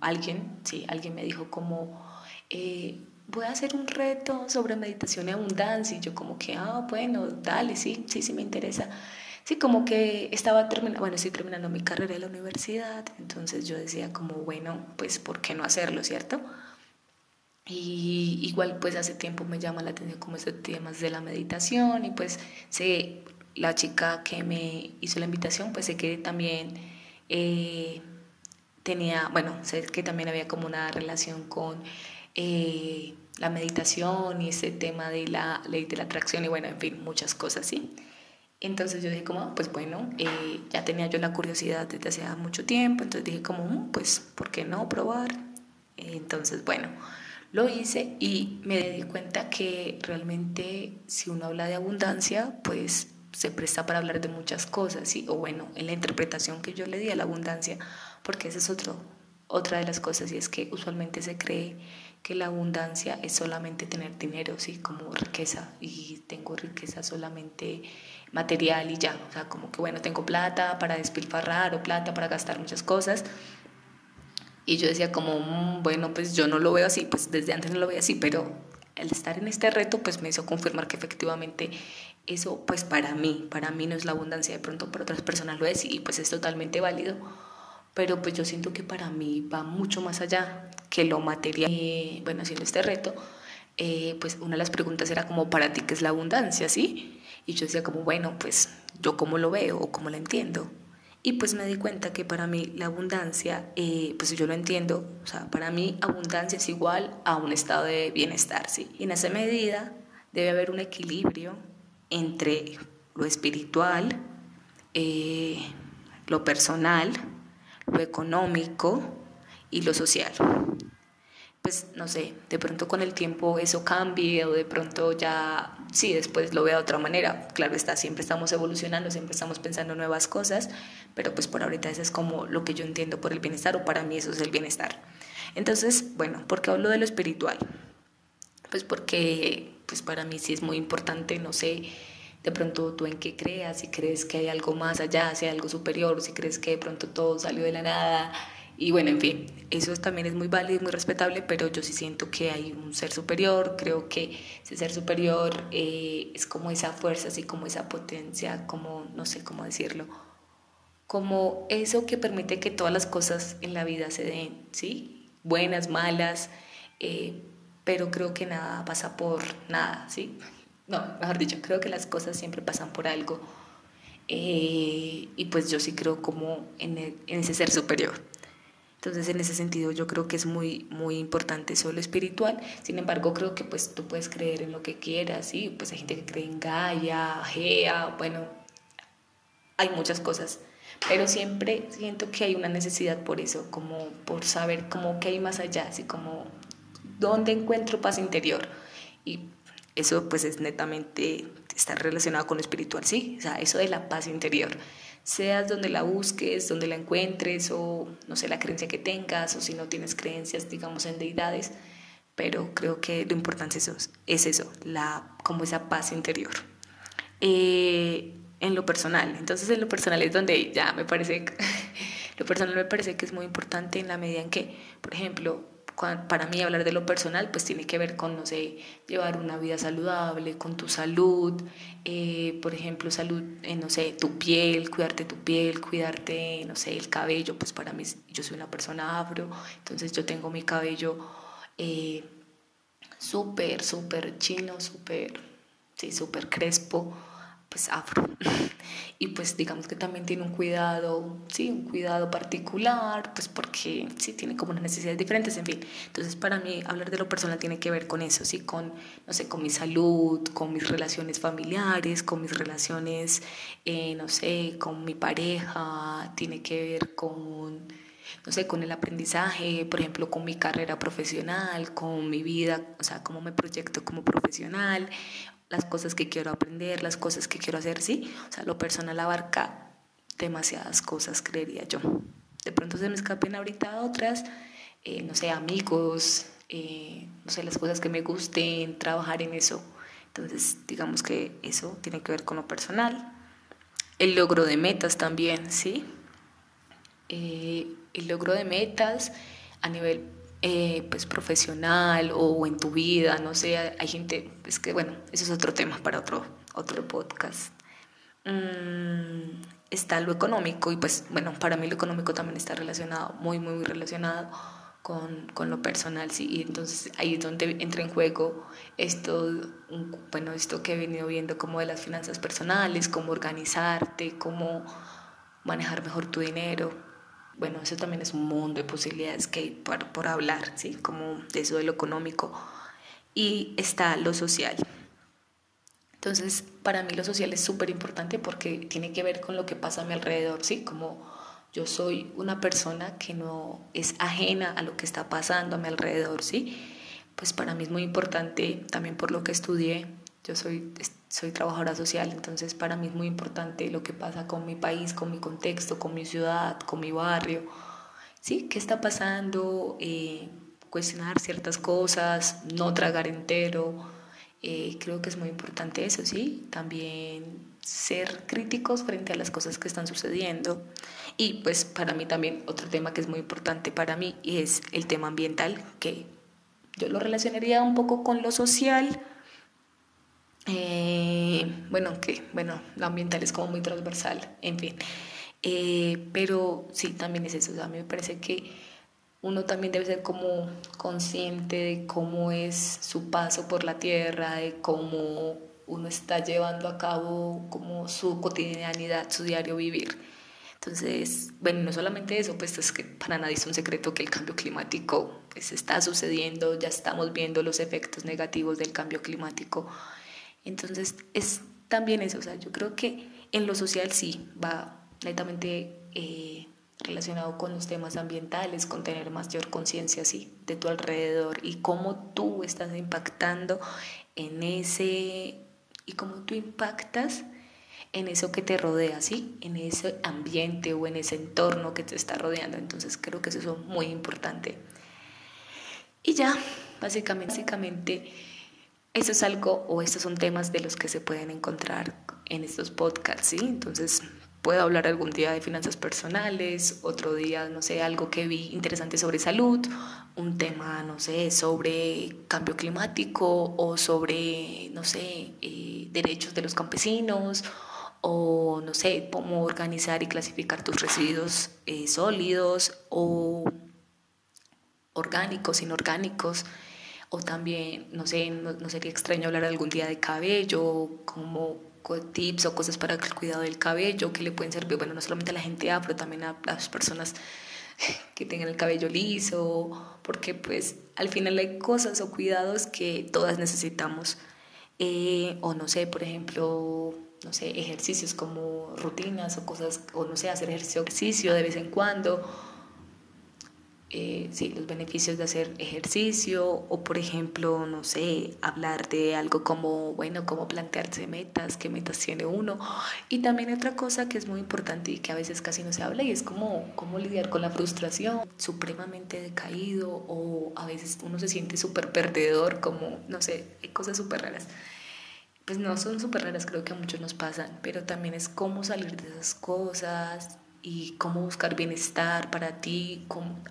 alguien, sí, alguien me dijo como, eh, voy a hacer un reto sobre meditación y abundancia. Y yo como que, ah, bueno, dale, sí, sí, sí me interesa. Sí, como que estaba terminando, bueno, estoy terminando mi carrera en la universidad, entonces yo decía como, bueno, pues, ¿por qué no hacerlo, cierto? Y igual pues hace tiempo me llama la atención como esos temas de la meditación y pues sé, la chica que me hizo la invitación, pues sé que también eh, tenía, bueno, sé que también había como una relación con eh, la meditación y ese tema de la ley de la atracción y bueno, en fin, muchas cosas, ¿sí? Entonces yo dije como, pues bueno, eh, ya tenía yo la curiosidad desde hace mucho tiempo, entonces dije como, mm, pues, ¿por qué no probar? Entonces, bueno, lo hice y me di cuenta que realmente si uno habla de abundancia, pues se presta para hablar de muchas cosas, ¿sí? o bueno, en la interpretación que yo le di a la abundancia, porque esa es otro, otra de las cosas y es que usualmente se cree que la abundancia es solamente tener dinero, sí, como riqueza y tengo riqueza solamente material y ya, o sea, como que bueno, tengo plata para despilfarrar o plata para gastar muchas cosas. Y yo decía como, mm, bueno, pues yo no lo veo así, pues desde antes no lo veía así, pero el estar en este reto pues me hizo confirmar que efectivamente eso pues para mí, para mí no es la abundancia, de pronto para otras personas lo es y pues es totalmente válido, pero pues yo siento que para mí va mucho más allá que lo material. Eh, bueno, haciendo este reto, eh, pues una de las preguntas era como, ¿para ti qué es la abundancia? ¿Sí? Y yo decía como, bueno, pues yo cómo lo veo o cómo la entiendo. Y pues me di cuenta que para mí la abundancia, eh, pues yo lo entiendo, o sea, para mí abundancia es igual a un estado de bienestar, ¿sí? Y en esa medida debe haber un equilibrio entre lo espiritual, lo personal, lo económico y lo social. Pues no sé, de pronto con el tiempo eso cambie o de pronto ya, sí, después lo vea de otra manera. Claro está, siempre estamos evolucionando, siempre estamos pensando nuevas cosas, pero pues por ahorita eso es como lo que yo entiendo por el bienestar o para mí eso es el bienestar. Entonces, bueno, ¿por qué hablo de lo espiritual? Pues porque pues para mí sí es muy importante, no sé, de pronto tú en qué creas, si crees que hay algo más allá, si hay algo superior, si crees que de pronto todo salió de la nada. Y bueno, en fin, eso también es muy válido y muy respetable, pero yo sí siento que hay un ser superior, creo que ese ser superior eh, es como esa fuerza, así como esa potencia, como no sé cómo decirlo, como eso que permite que todas las cosas en la vida se den, ¿sí? Buenas, malas, eh, pero creo que nada pasa por nada, ¿sí? No, mejor dicho, creo que las cosas siempre pasan por algo. Eh, y pues yo sí creo como en, en, ese ser superior. Entonces en ese sentido yo creo que es muy, muy importante eso lo espiritual. Sin embargo creo que pues tú puedes creer en lo que quieras, ¿sí? Pues hay gente que cree en Gaia, Gea, bueno, hay muchas cosas. Pero siempre siento que hay una necesidad por eso, como por saber como qué hay más allá, así como dónde encuentro paz interior. Y eso pues es netamente, está relacionado con lo espiritual, sí, o sea, eso de la paz interior. Seas donde la busques, donde la encuentres, o no sé, la creencia que tengas, o si no tienes creencias, digamos, en deidades, pero creo que lo importante es eso, es eso la, como esa paz interior. Eh, en lo personal, entonces en lo personal es donde ya me parece, lo personal me parece que es muy importante en la medida en que, por ejemplo, para mí hablar de lo personal, pues tiene que ver con, no sé, llevar una vida saludable, con tu salud, eh, por ejemplo, salud, no sé, tu piel, cuidarte tu piel, cuidarte, no sé, el cabello, pues para mí, yo soy una persona afro, entonces yo tengo mi cabello eh, súper, súper chino, súper, sí, súper crespo, pues afro. y pues digamos que también tiene un cuidado, sí, un cuidado particular, pues porque sí tiene como unas necesidades diferentes, en fin. Entonces para mí hablar de lo personal tiene que ver con eso, sí, con, no sé, con mi salud, con mis relaciones familiares, con mis relaciones, eh, no sé, con mi pareja, tiene que ver con no sé, con el aprendizaje, por ejemplo, con mi carrera profesional, con mi vida, o sea, cómo me proyecto como profesional, las cosas que quiero aprender, las cosas que quiero hacer, sí. O sea, lo personal abarca demasiadas cosas, creería yo. De pronto se me escapen ahorita otras, eh, no sé, amigos, eh, no sé, las cosas que me gusten, trabajar en eso. Entonces, digamos que eso tiene que ver con lo personal. El logro de metas también, ¿sí? Eh, el logro de metas a nivel eh, pues profesional o en tu vida, no sé, hay gente, es que bueno, eso es otro tema para otro, otro podcast. Mm, está lo económico y pues bueno, para mí lo económico también está relacionado, muy, muy, muy relacionado con, con lo personal, sí, y entonces ahí es donde entra en juego esto, bueno, esto que he venido viendo como de las finanzas personales, cómo organizarte, cómo manejar mejor tu dinero. Bueno, eso también es un mundo de posibilidades que hay por, por hablar, ¿sí? Como de eso de lo económico. Y está lo social. Entonces, para mí lo social es súper importante porque tiene que ver con lo que pasa a mi alrededor, ¿sí? Como yo soy una persona que no es ajena a lo que está pasando a mi alrededor, ¿sí? Pues para mí es muy importante, también por lo que estudié, yo soy, soy trabajadora social, entonces para mí es muy importante lo que pasa con mi país, con mi contexto, con mi ciudad, con mi barrio, ¿sí? ¿Qué está pasando? Eh, cuestionar ciertas cosas, no tragar entero, eh, creo que es muy importante eso, ¿sí? También ser críticos frente a las cosas que están sucediendo. Y pues para mí también otro tema que es muy importante para mí es el tema ambiental, que yo lo relacionaría un poco con lo social. Eh, bueno, que bueno, lo ambiental es como muy transversal, en fin. Eh, pero sí, también es eso. a mí me parece que uno también debe ser como consciente de cómo es su paso por la tierra, de cómo uno está llevando a cabo como su cotidianidad, su diario vivir. Entonces, bueno, no solamente eso, pues es que para nadie es un secreto que el cambio climático pues, está sucediendo, ya estamos viendo los efectos negativos del cambio climático. Entonces, es también eso, o sea, yo creo que en lo social sí va netamente eh, relacionado con los temas ambientales, con tener mayor conciencia sí, de tu alrededor y cómo tú estás impactando en ese y cómo tú impactas en eso que te rodea, ¿sí? En ese ambiente o en ese entorno que te está rodeando. Entonces creo que eso es muy importante. Y ya, básicamente, básicamente, eso es algo o estos son temas de los que se pueden encontrar en estos podcasts, ¿sí? Entonces puedo hablar algún día de finanzas personales, otro día, no sé, algo que vi interesante sobre salud, un tema, no sé, sobre cambio climático o sobre, no sé, eh, derechos de los campesinos o, no sé, cómo organizar y clasificar tus residuos eh, sólidos o orgánicos, inorgánicos. O también, no sé, no, no sería extraño hablar algún día de cabello, como tips o cosas para el cuidado del cabello que le pueden servir, bueno, no solamente a la gente afro, también a las personas que tengan el cabello liso, porque pues al final hay cosas o cuidados que todas necesitamos. Eh, o no sé, por ejemplo, no sé, ejercicios como rutinas o cosas, o no sé, hacer ejercicio de vez en cuando, eh, sí, los beneficios de hacer ejercicio o por ejemplo, no sé, hablar de algo como, bueno, cómo plantearse metas, qué metas tiene uno. Y también otra cosa que es muy importante y que a veces casi no se habla y es como cómo lidiar con la frustración, supremamente decaído o a veces uno se siente súper perdedor, como, no sé, cosas súper raras. Pues no son súper raras, creo que a muchos nos pasan, pero también es cómo salir de esas cosas, y cómo buscar bienestar para ti.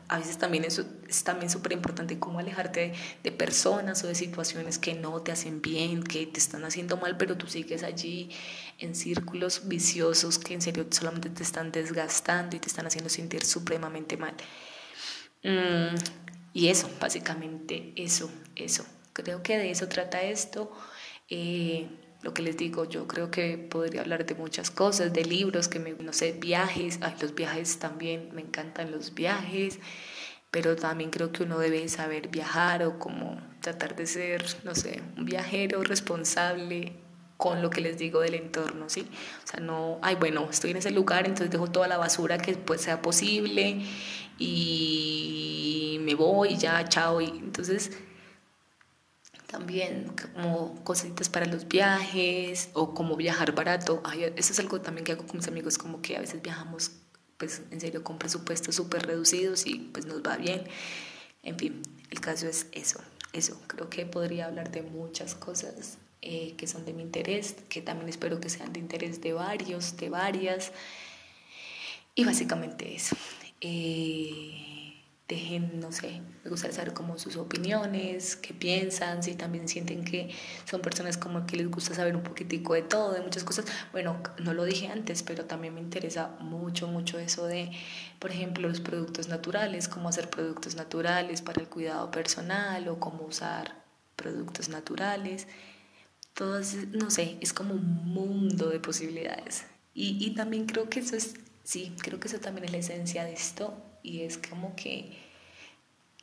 a veces también eso es también súper importante, cómo alejarte de, personas o de situaciones que no te hacen bien, que te están haciendo mal, pero tú sigues allí en círculos viciosos que en serio solamente te están desgastando y te están haciendo sentir supremamente mal. Mm, y eso, básicamente eso, eso. Creo que de eso trata esto. Eh, lo que les digo, yo creo que podría hablar de muchas cosas, de libros, que me, no sé, viajes, ay, los viajes también, me encantan los viajes, pero también creo que uno debe saber viajar o como tratar de ser, no sé, un viajero responsable con lo que les digo del entorno, ¿sí? O sea, no, ay, bueno, estoy en ese lugar, entonces dejo toda la basura que pues sea posible y me voy, ya, chao, y entonces también como cositas para los viajes o como viajar barato. eso es algo también que hago con mis amigos, como que a veces viajamos pues en serio con presupuestos súper reducidos y pues nos va bien. En fin, el caso es eso, eso. Creo que podría hablar de muchas cosas eh, que son de mi interés, que también espero que sean de interés de varios, de varias. Y básicamente eso. Eh, dejen, no sé, me gustaría saber cómo sus opiniones, qué piensan, si también sienten que son personas como que les gusta saber un poquitico de todo, de muchas cosas. Bueno, no lo dije antes, pero también me interesa mucho, mucho eso de, por ejemplo, los productos naturales, cómo hacer productos naturales para el cuidado personal o cómo usar productos naturales. Todo, no sé, es como un mundo de posibilidades. Y, y también creo que eso es, sí, creo que eso también es la esencia de esto, y es como que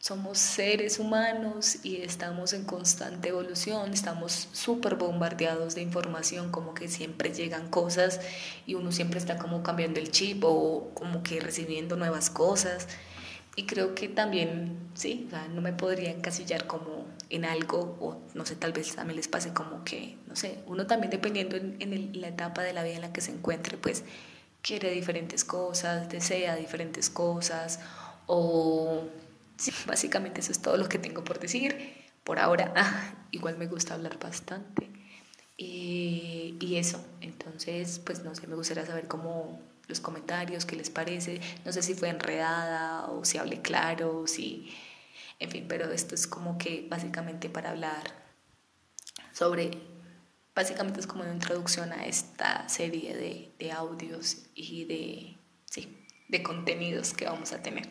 somos seres humanos y estamos en constante evolución, estamos súper bombardeados de información, como que siempre llegan cosas y uno siempre está como cambiando el chip o como que recibiendo nuevas cosas. Y creo que también, sí, no me podría encasillar como en algo, o no sé, tal vez también les pase como que, no sé, uno también dependiendo en, en la etapa de la vida en la que se encuentre, pues quiere diferentes cosas, desea diferentes cosas o sí, básicamente eso es todo lo que tengo por decir. Por ahora, ah, igual me gusta hablar bastante. Y, y eso, entonces, pues no sé, me gustaría saber cómo los comentarios, qué les parece. No sé si fue enredada o si hablé claro, o si... En fin, pero esto es como que básicamente para hablar sobre básicamente es como una introducción a esta serie de, audios y de, sí, de contenidos que vamos a tener.